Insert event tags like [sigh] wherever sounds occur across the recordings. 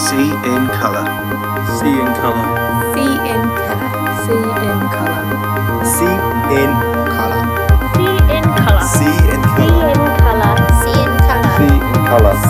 See in color. See in colour. See in color. See in color. See in color. See in color. See in See color. in color. See in color. See in color. See in color.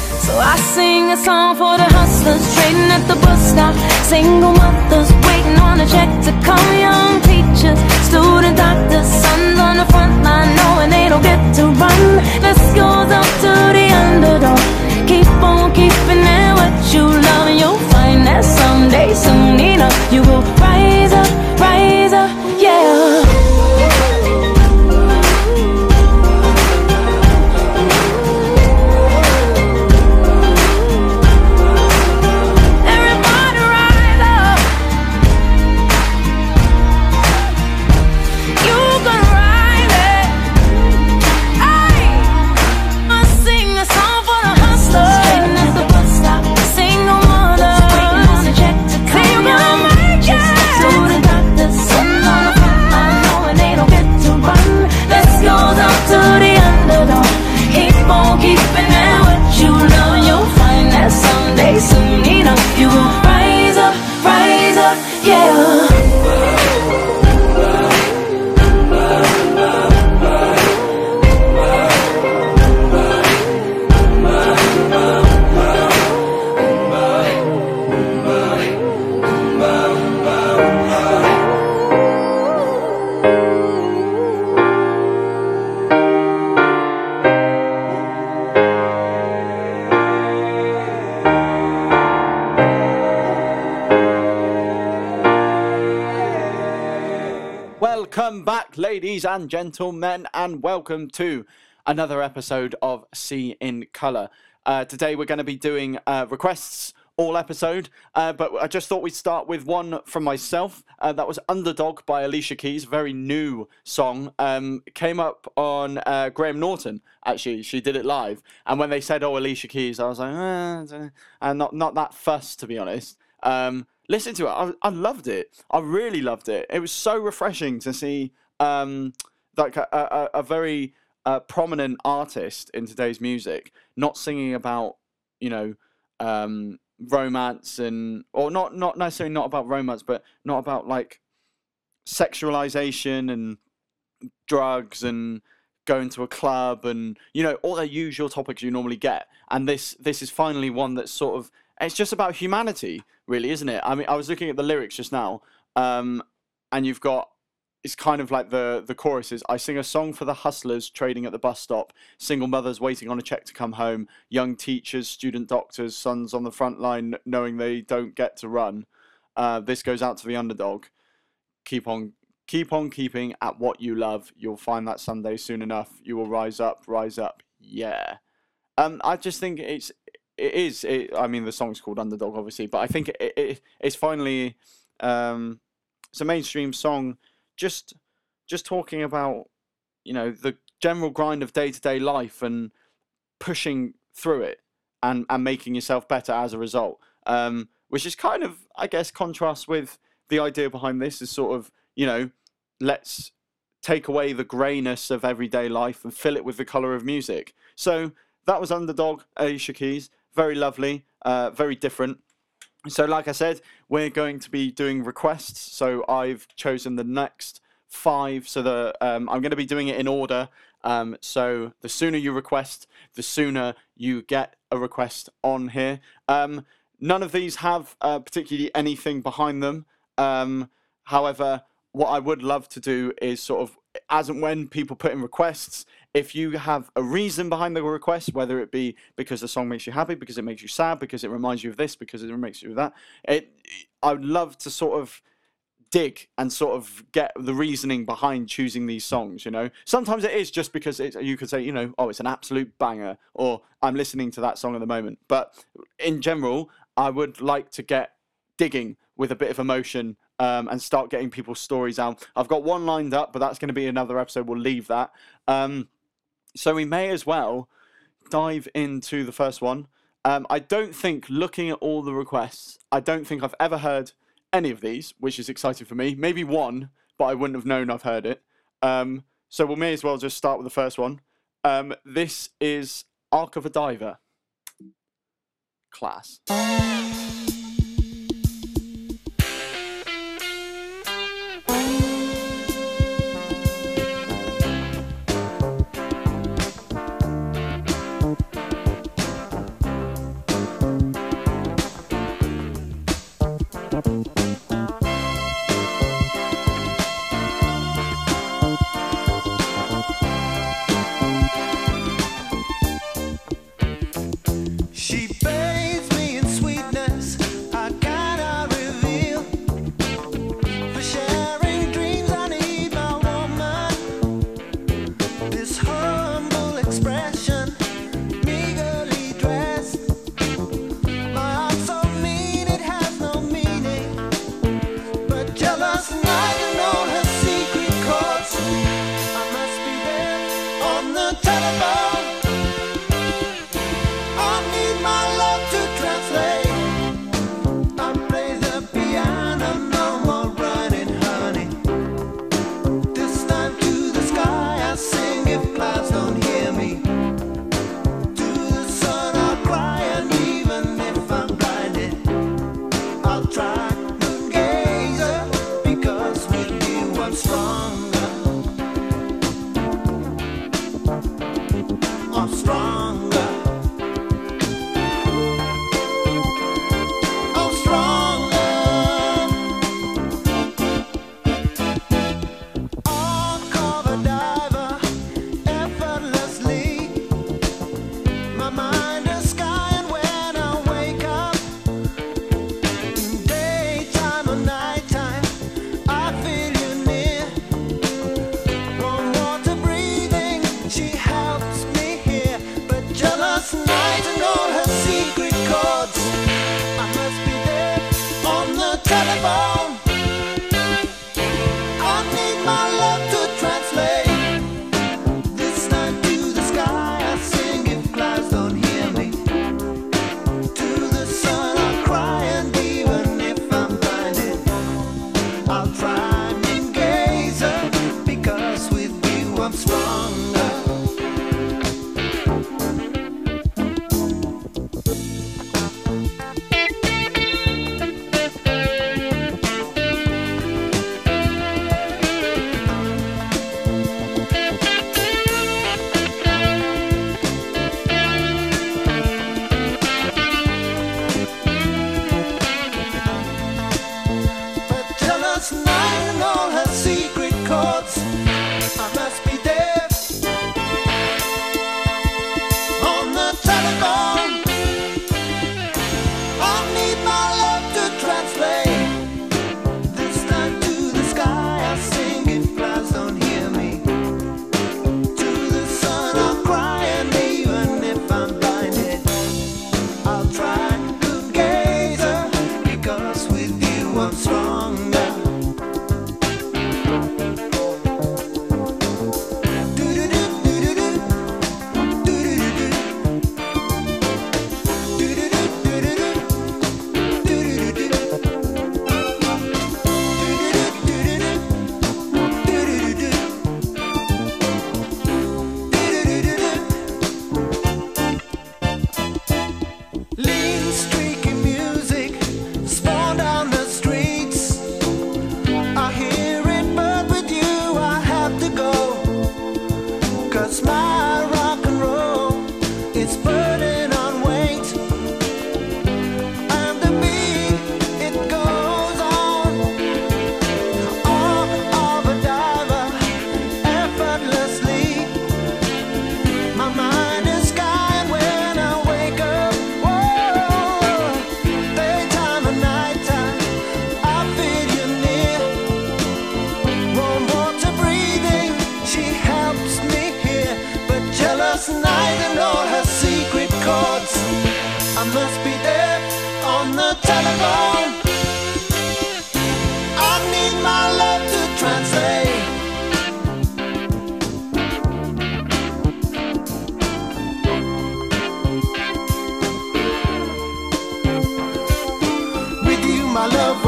So I sing a song for the hustlers trading at the bus stop. Single mothers waiting ladies and gentlemen, and welcome to another episode of See in Colour. Uh, today we're going to be doing uh, requests all episode, uh, but I just thought we'd start with one from myself. Uh, that was Underdog by Alicia Keys, very new song. Um, came up on uh, Graham Norton, actually. She did it live. And when they said, oh, Alicia Keys, I was like, eh, and not, not that fussed, to be honest. Um, listen to it. I, I loved it. I really loved it. It was so refreshing to see um, like a, a, a very uh, prominent artist in today's music not singing about you know um, romance and or not not necessarily not about romance, but not about like sexualization and drugs and going to a club and you know all the usual topics you normally get. And this this is finally one that's sort of it's just about humanity really isn't it? I mean i was looking at the lyrics just now um and you've got it's kind of like the the choruses i sing a song for the hustlers trading at the bus stop single mothers waiting on a check to come home young teachers student doctors sons on the front line knowing they don't get to run Uh, this goes out to the underdog. Keep on, keep on keeping at what you love. You'll find that someday soon enough. You will rise up, rise up. Yeah. Um, I just think it's it is. It, I mean, the song's called Underdog, obviously, but I think it, it it's finally um, it's a mainstream song. Just just talking about you know the general grind of day to day life and pushing through it and and making yourself better as a result. Um, which is kind of, I guess, contrasts with the idea behind this is sort of you know let's take away the greyness of everyday life and fill it with the color of music. So that was Underdog, Alicia Keys. Very lovely, uh, very different. So, like I said, we're going to be doing requests. So I've chosen the next five. So the um, I'm going to be doing it in order. Um, so the sooner you request, the sooner you get a request on here. Um, none of these have uh, particularly anything behind them. Um, however, what I would love to do is sort of as and when people put in requests, if you have a reason behind the request, whether it be because the song makes you happy, because it makes you sad, because it reminds you of this, because it makes you of that, it I would love to sort of dig and sort of get the reasoning behind choosing these songs you know? Sometimes it is just because it's, you could say you know oh it's an absolute banger or i'm listening to that song at the moment. But in general i would like to get digging with a bit of emotion um, and start getting people's stories out. I've got one lined up but that's going to be another episode. We'll leave that. Um, so we may as well dive into the first one um, i don't think looking at all the requests i don't think i've ever heard any of these, which is exciting for me. Maybe one, but I wouldn't have known I've heard it. Um, so we may as well just start with the first one. Um, this is Arc of a Diver. Class.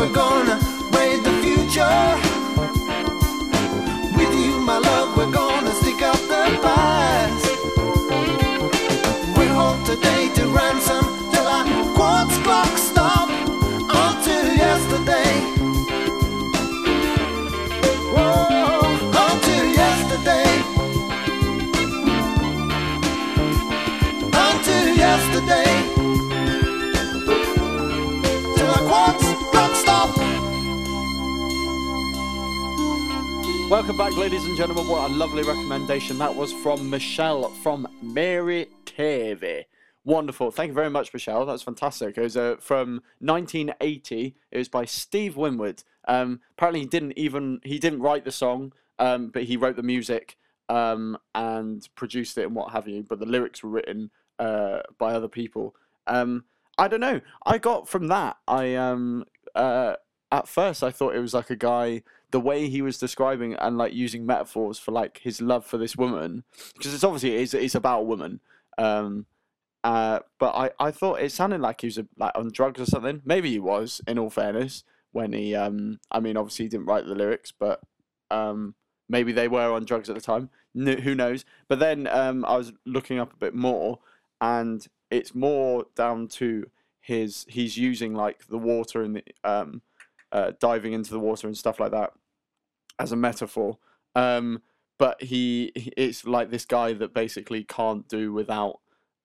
We're gonna Welcome back, ladies and gentlemen. What a lovely recommendation that was from Michelle from Mary TV. Wonderful. Thank you very much, Michelle. That's fantastic. It was uh, from 1980. It was by Steve Winwood. Um, apparently, he didn't even he didn't write the song, um, but he wrote the music um, and produced it and what have you. But the lyrics were written uh, by other people. Um, I don't know. I got from that. I um uh, at first I thought it was like a guy the way he was describing and like using metaphors for like his love for this woman because it's obviously it's, it's about a woman um uh but i i thought it sounded like he was like on drugs or something. Maybe he was in all fairness when he um i mean obviously he didn't write the lyrics but um maybe they were on drugs at the time. Who knows? But then um i was looking up a bit more and it's more down to his he's using like the water and the um uh, diving into the water and stuff like that as a metaphor. Um, but he, it's like this guy that basically can't do without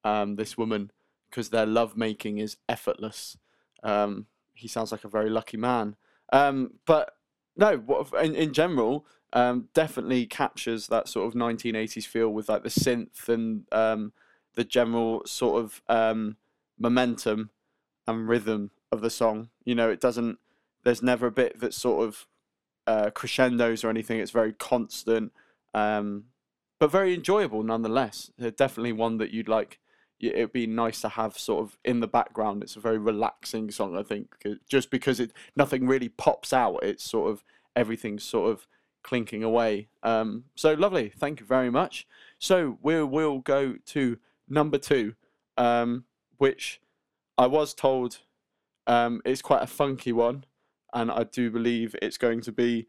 um, this woman because their lovemaking is effortless. Um, he sounds like a very lucky man. Um, but no, in, in general, um, definitely captures that sort of 1980s feel with like the synth and um, the general sort of um, momentum and rhythm of the song. You know, it doesn't. There's never a bit that sort of uh, crescendos or anything. It's very constant, um, but very enjoyable nonetheless. Definitely one that you'd like. It'd be nice to have sort of in the background. It's a very relaxing song, I think, just because it nothing really pops out. It's sort of everything's sort of clinking away. Um, so lovely. Thank you very much. So we'll we'll go to number two, um, which I was told um, it's quite a funky one, and I do believe it's going to be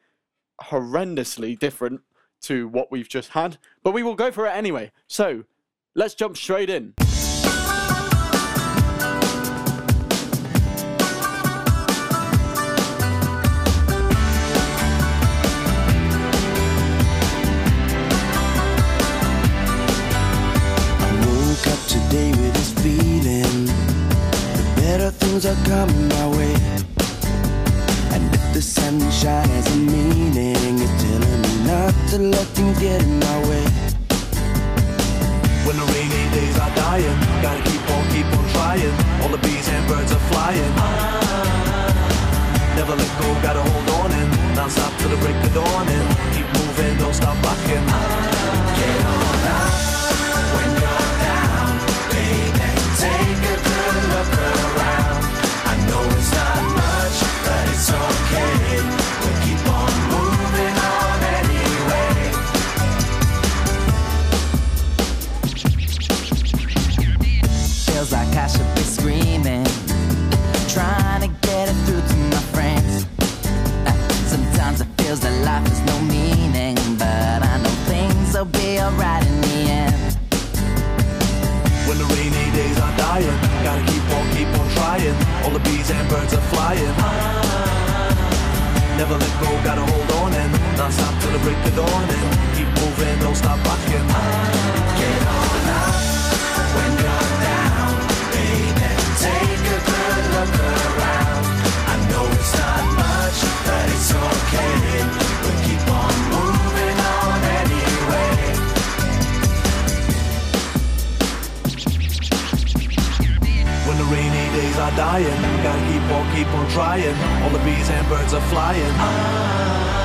horrendously different to what we've just had. But we will go for it anyway. So let's jump straight in. I woke up today with this feeling that better things are coming my sunshine has a meaning, it's telling me not to let things get in my way. When the rainy days are dying, gotta keep on, keep on trying. All the bees and birds are flying. Never let go, gotta hold on in. Non stop till the break of dawn and keep moving, on, trying. All the bees and birds are flying. Ah,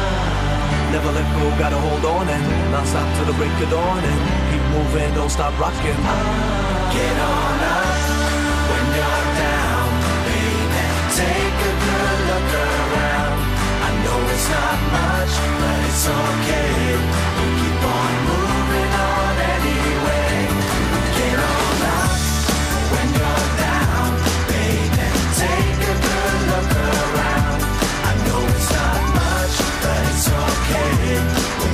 Never let go, gotta hold on and non stop till the break of dawn and keep moving, don't stop rocking. Ah, Get on up when you're down, baby. Take a good look around. I know it's not much, but it's okay. We'll keep on moving okay.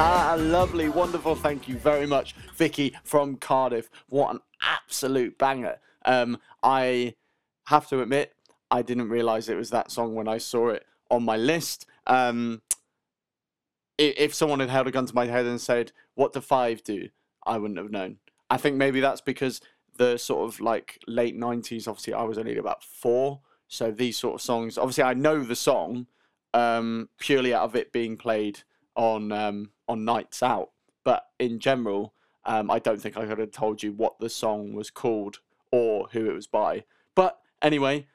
Ah, lovely, wonderful. Thank you very much, Vicky from Cardiff. What an absolute banger. Um, I have to admit, I didn't realize it was that song when I saw it on my list. Um, if someone had held a gun to my head and said, "What do five do?" I wouldn't have known. I think maybe that's because the sort of like late '90s. Obviously, I was only about four, so these sort of songs. Obviously, I know the song um, purely out of it being played on um, on nights out. But in general, um, I don't think I could have told you what the song was called or who it was by. But anyway,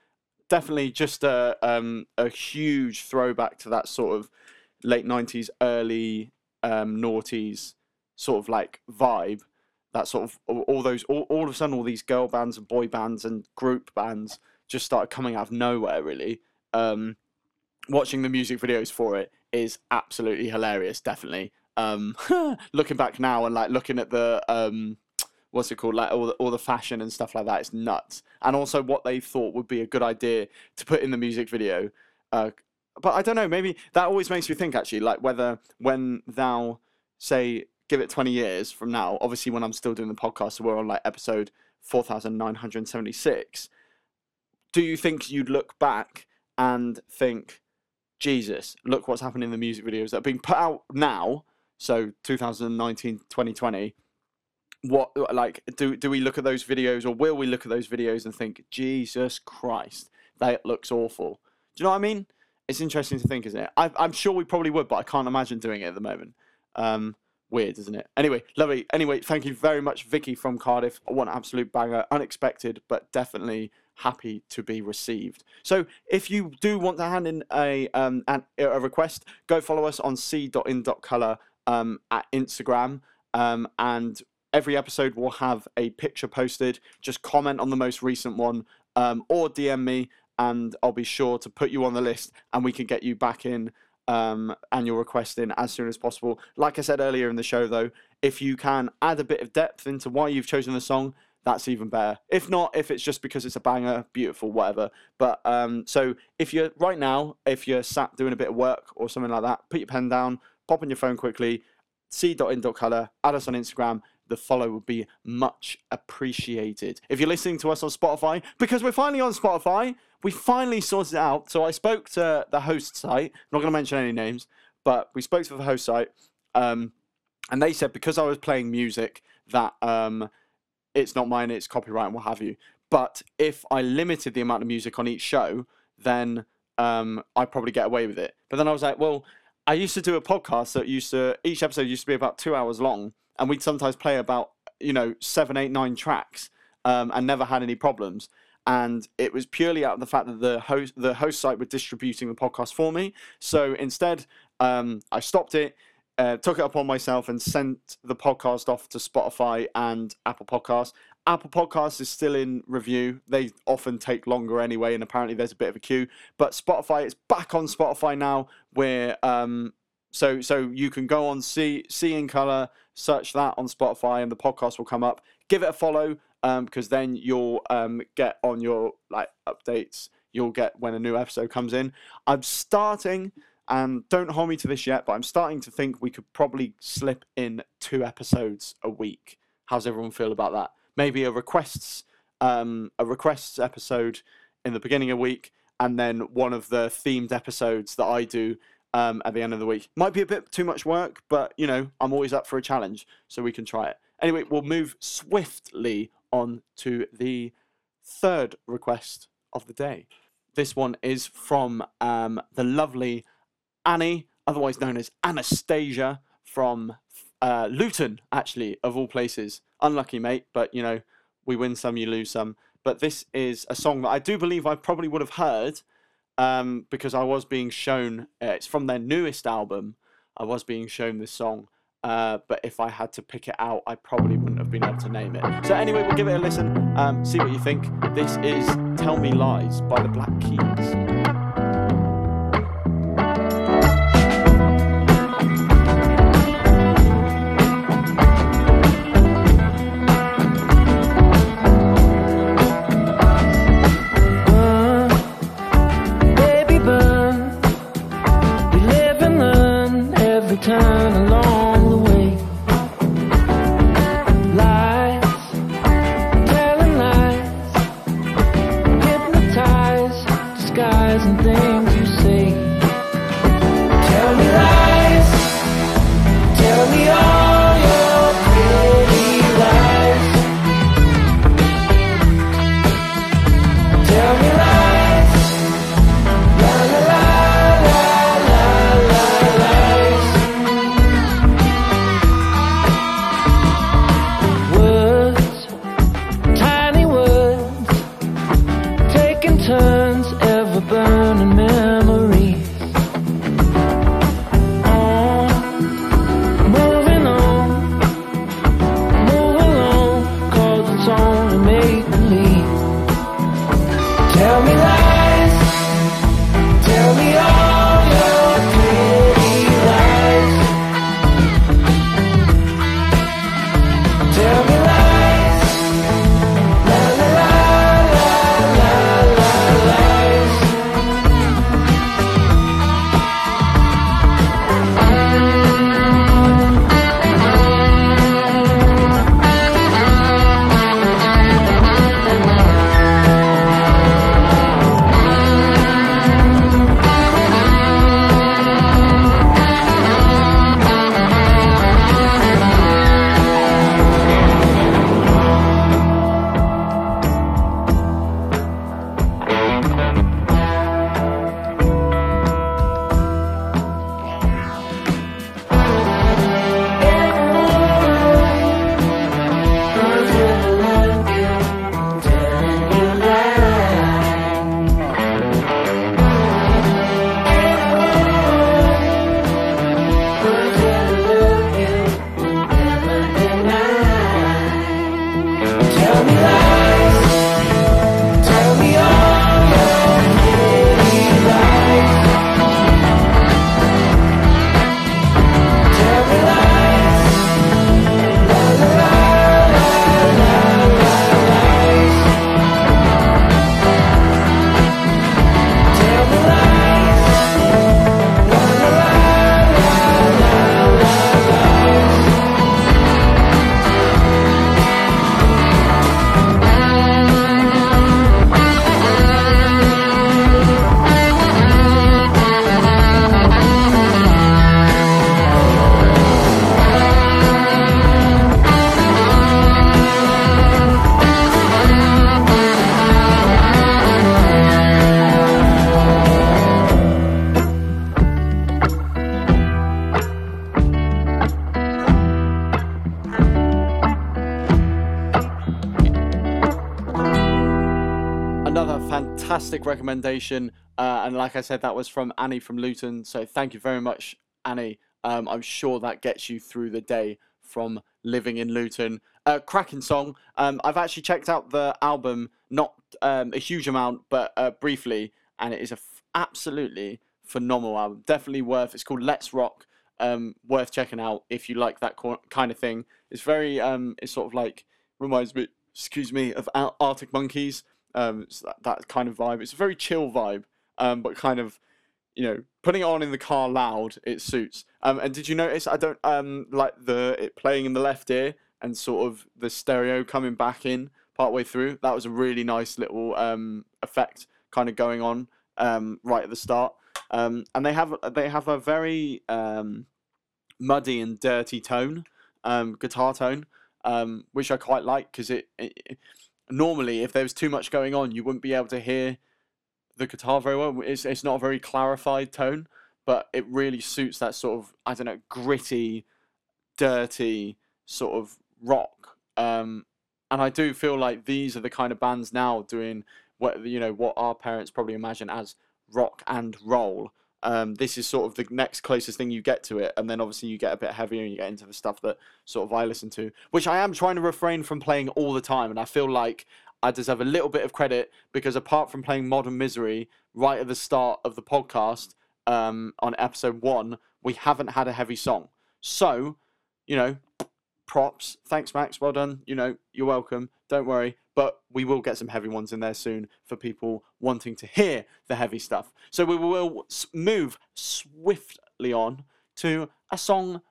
definitely just a um, a huge throwback to that sort of late '90s, early um, noughties sort of like vibe. That sort of all, those all, all of a sudden all these girl bands and boy bands and group bands just started coming out of nowhere. Really, um, watching the music videos for it is absolutely hilarious. Definitely. Um, [laughs] looking back now and like looking at the um, what's it called, like all the, all the fashion and stuff like that, it's nuts. And also what they thought would be a good idea to put in the music video. Uh, but I don't know. Maybe that always makes me think actually, like whether when thou say give it 20 years from now, obviously when I'm still doing the podcast, so we're on like episode 4976. Do you think you'd look back and think, Jesus, look what's happening in the music videos that are being put out now, so 2019, 2020. What like do do we look at those videos or will we look at those videos and think, Jesus Christ, that looks awful? Do you know what I mean? It's interesting to think, isn't it? I, I'm sure we probably would, but I can't imagine doing it at the moment. Um, weird, isn't it? Anyway, lovely. Anyway, thank you very much, Vicky from Cardiff. What an absolute banger. Unexpected, but definitely happy to be received. So if you do want to hand in a um an, a request, go follow us on c.in.color um at Instagram. Um and every episode will have a picture posted. Just comment on the most recent one, um, or DM me and I'll be sure to put you on the list and we can get you back in um, and your request in as soon as possible. Like I said earlier in the show, though, if you can add a bit of depth into why you've chosen the song, that's even better. If not, if it's just because it's a banger, beautiful, whatever. But um, so if you're right now, if you're sat doing a bit of work or something like that, put your pen down, pop on your phone quickly, c.in.color, add us on Instagram. The follow would be much appreciated. If you're listening to us on Spotify, because we're finally on Spotify, we finally sorted it out. So I spoke to the host site, not going to mention any names, but we spoke to the host site, um, and they said because I was playing music that um, it's not mine, it's copyright and what have you. But if I limited the amount of music on each show, then um, I'd probably get away with it. But then I was like, well, I used to do a podcast that used to each episode used to be about two hours long, and we'd sometimes play about you know seven, eight, nine tracks, um, and never had any problems. And it was purely out of the fact that the host the host site were distributing the podcast for me. So instead, um, I stopped it. Uh, took it upon myself and sent the podcast off to Spotify and Apple Podcasts. Apple Podcasts is still in review. They often take longer anyway, and apparently there's a bit of a queue. But Spotify, it's back on Spotify now. Where um, so so you can go on see see in color, search that on Spotify, and the podcast will come up. Give it a follow um, because then you'll um, get on your like updates. You'll get when a new episode comes in. I'm starting, and don't hold me to this yet, but I'm starting to think we could probably slip in two episodes a week. How's everyone feel about that? Maybe a requests um, a requests episode in the beginning of the week, and then one of the themed episodes that I do um, at the end of the week. Might be a bit too much work, but you know, I'm always up for a challenge, so we can try it. Anyway, we'll move swiftly on to the third request of the day. This one is from um, the lovely Annie, otherwise known as Anastasia, from uh, Luton, actually, of all places. Unlucky, mate, but you know, we win some, you lose some. But this is a song that I do believe I probably would have heard um, because I was being shown. Uh, it's from their newest album. I was being shown this song, uh, but if I had to pick it out, I probably wouldn't have been able to name it. So anyway, we'll give it a listen. Um, see what you think. This is "Tell Me Lies" by the Black Keys. Recommendation, uh, and like I said, that was from Annie from Luton. So thank you very much, Annie. Um, I'm sure that gets you through the day from living in Luton. Uh, cracking song. Um, I've actually checked out the album, not um, a huge amount, but uh, briefly, and it is a f- absolutely phenomenal album. Definitely worth. It's called Let's Rock. Um, worth checking out if you like that co- kind of thing. It's very. Um, it's sort of like reminds me. Excuse me of Arctic Monkeys. Um, that, kind of vibe. It's a very chill vibe, um, but kind of you know, putting it on in the car loud, it suits. Um, and did you notice? I don't um like the it playing in the left ear and sort of the stereo coming back in partway through. That was a really nice little um effect kind of going on um right at the start. Um, and they have they have a very um muddy and dirty tone, um guitar tone, um which I quite like because it, it normally if there was too much going on, you wouldn't be able to hear the guitar very well. It's it's not a very clarified tone, but it really suits that sort of I don't know gritty, dirty sort of rock. Um, and I do feel like these are the kind of bands now doing what you know what our parents probably imagine as rock and roll. Um, this is sort of the next closest thing you get to it, and then obviously you get a bit heavier and you get into the stuff that sort of I listen to, which I am trying to refrain from playing all the time, and I feel like I deserve a little bit of credit because apart from playing Modern Misery right at the start of the podcast um, on episode one, we haven't had a heavy song. So, you know, props. Thanks, Max. Well done. You know, you're welcome. Don't worry. But we will get some heavy ones in there soon for people wanting to hear the heavy stuff. So we will move swiftly on to a song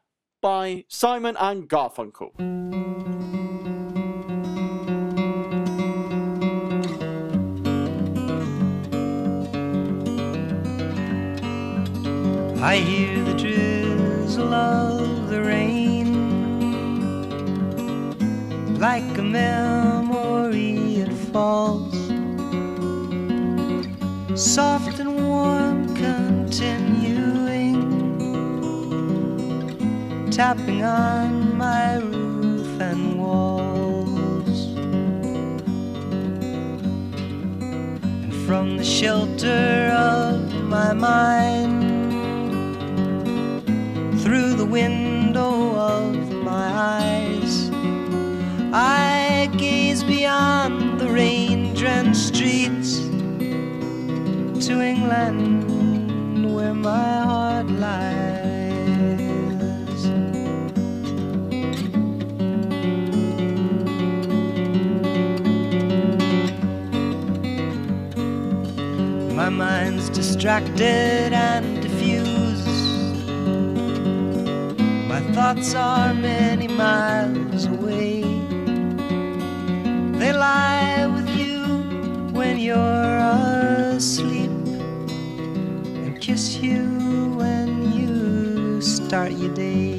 by Simon and Garfunkel. I hear the drizzle of the rain like a it falls soft and warm continuing tapping on my roof and walls and from the shelter of my mind through the window of my eyes. I streets to England where my heart lies. My mind's distracted and diffused. My thoughts are many miles away. They lie when you're asleep and kiss you when you start your day.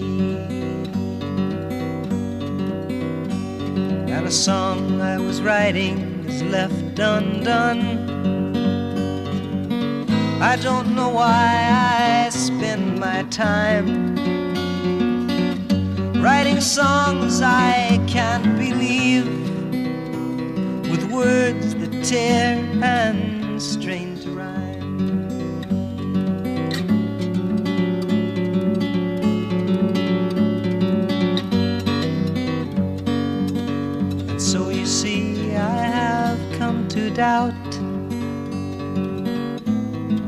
And a song I was writing is left undone. I don't know why I spend my time writing songs I can't believe with words tear and strain to rhyme. And so you see, I have come to doubt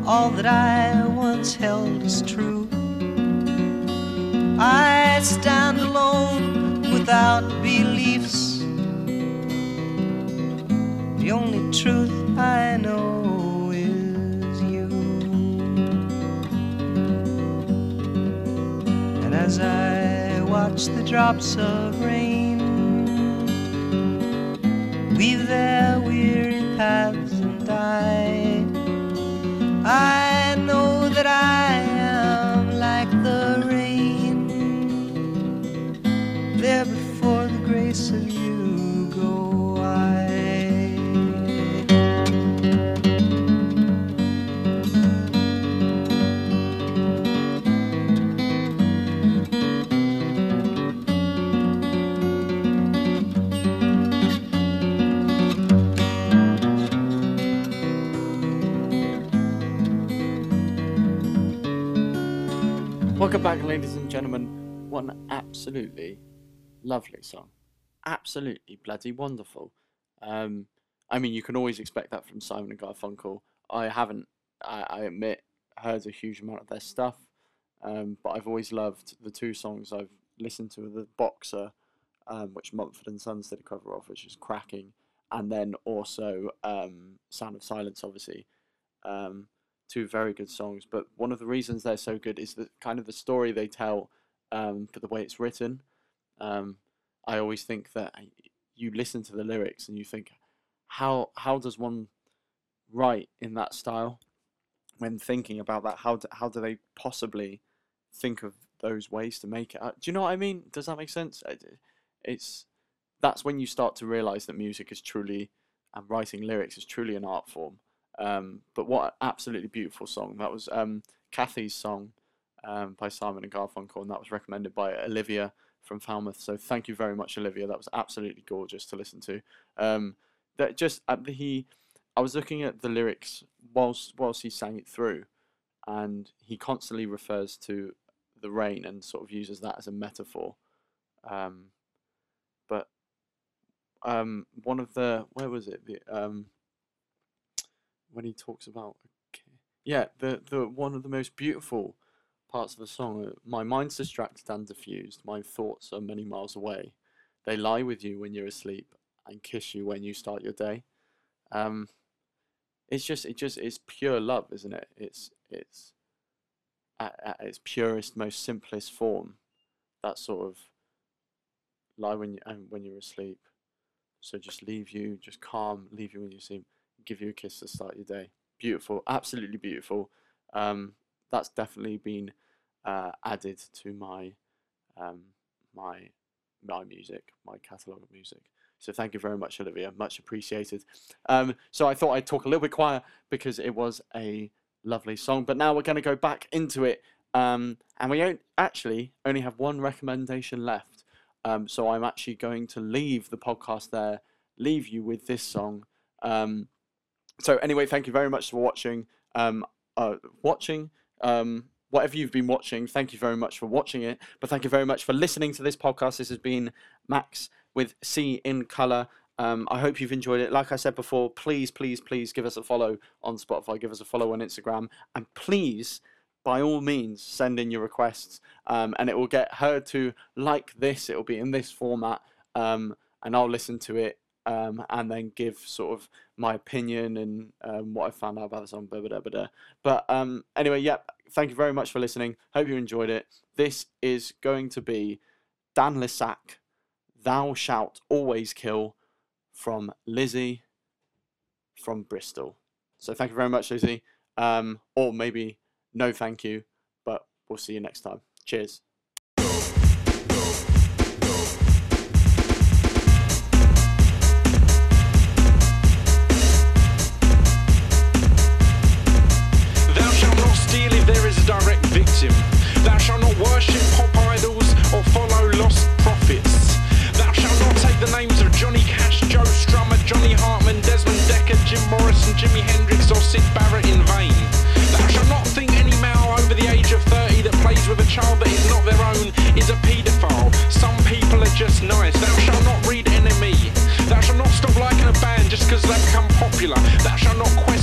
all that I once held as true. I stand alone without beliefs. The only truth I know is you. And as I watch the drops of rain weave their weary paths and die, I know that I ladies and gentlemen. What an absolutely lovely song. Absolutely bloody wonderful. Um, I mean, you can always expect that from Simon and Garfunkel. I haven't, I, I admit, heard a huge amount of their stuff, um, but I've always loved the two songs I've listened to the Boxer, um, which Mumford and Sons did a cover of, which is cracking, and then also um, Sound of Silence, obviously. Um, two very good songs, but one of the reasons they're so good is the kind of the story they tell um, for the way it's written. Um, I always think that you listen to the lyrics and you think, how how does one write in that style? When thinking about that, how do, how do they possibly think of those ways to make it? Uh, Do you know what I mean? Does that make sense? It's that's when you start to realize that music is truly and writing lyrics is truly an art form. Um, but what absolutely beautiful song. That was um, Kathy's song um, by Simon and Garfunkel, and that was recommended by Olivia from Falmouth. So thank you very much, Olivia. That was absolutely gorgeous to listen to. Um, that just uh, he, I was looking at the lyrics whilst whilst he sang it through, and he constantly refers to the rain and sort of uses that as a metaphor. Um, but um, one of the where was it the um, when he talks about okay, yeah the the one of the most beautiful parts of the song uh, my mind's distracted and diffused. My thoughts are many miles away. They lie with you when you're asleep and kiss you when you start your day. Um it's just it just it's pure love isn't it? It's it's at, at its purest most simplest form. That sort of lie when you and when you're asleep. So just leave you just calm leave you when you sleep give you a kiss to start your day. Beautiful, absolutely beautiful. Um, that's definitely been uh, added to my um, my my music, my catalogue of music. So thank you very much, Olivia. Much appreciated. Um, so I thought I'd talk a little bit quieter because it was a lovely song. But now we're going to go back into it, um, and we actually only have one recommendation left. Um, so I'm actually going to leave the podcast there, leave you with this song. Um, so anyway, thank you very much for watching. Um, uh, watching. Um, whatever you've been watching, thank you very much for watching it. But thank you very much for listening to this podcast. This has been Max with C in Color. Um, I hope you've enjoyed it. Like I said before, please, please, please give us a follow on Spotify, give us a follow on Instagram, and please, by all means, send in your requests, um, and it will get heard to like this. It will be in this format, um, and I'll listen to it um, and then give sort of my opinion and um, what I found out about the song. Blah, blah, blah, blah. But um, anyway, yep. Thank you very much for listening. Hope you enjoyed it. This is going to be Dan le Sac, "Thou Shalt Always Kill" from Lizzie from Bristol. So thank you very much, Lizzie. Um, or maybe no, thank you. But we'll see you next time. Cheers. Because they've become popular. Thou shalt not question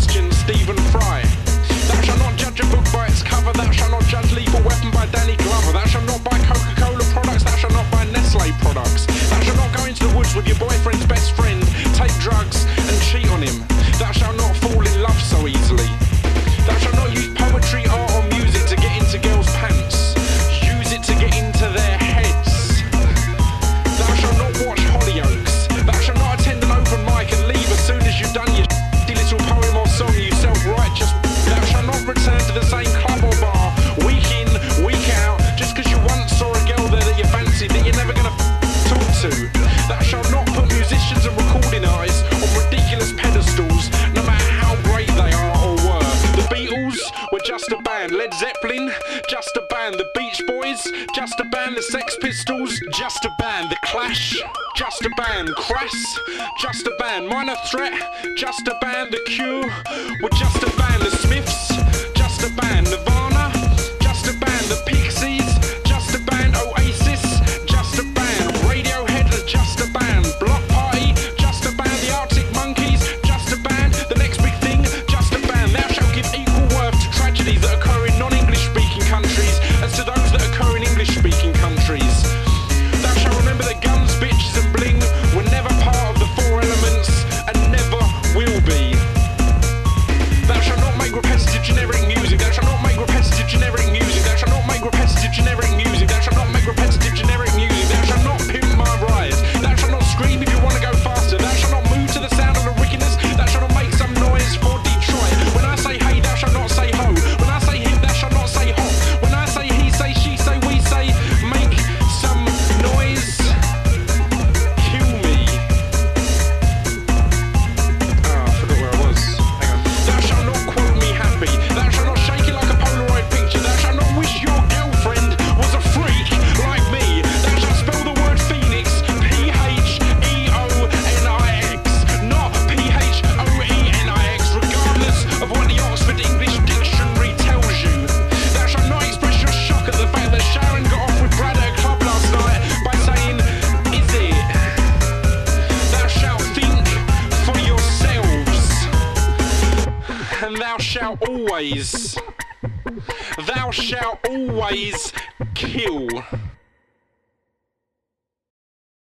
just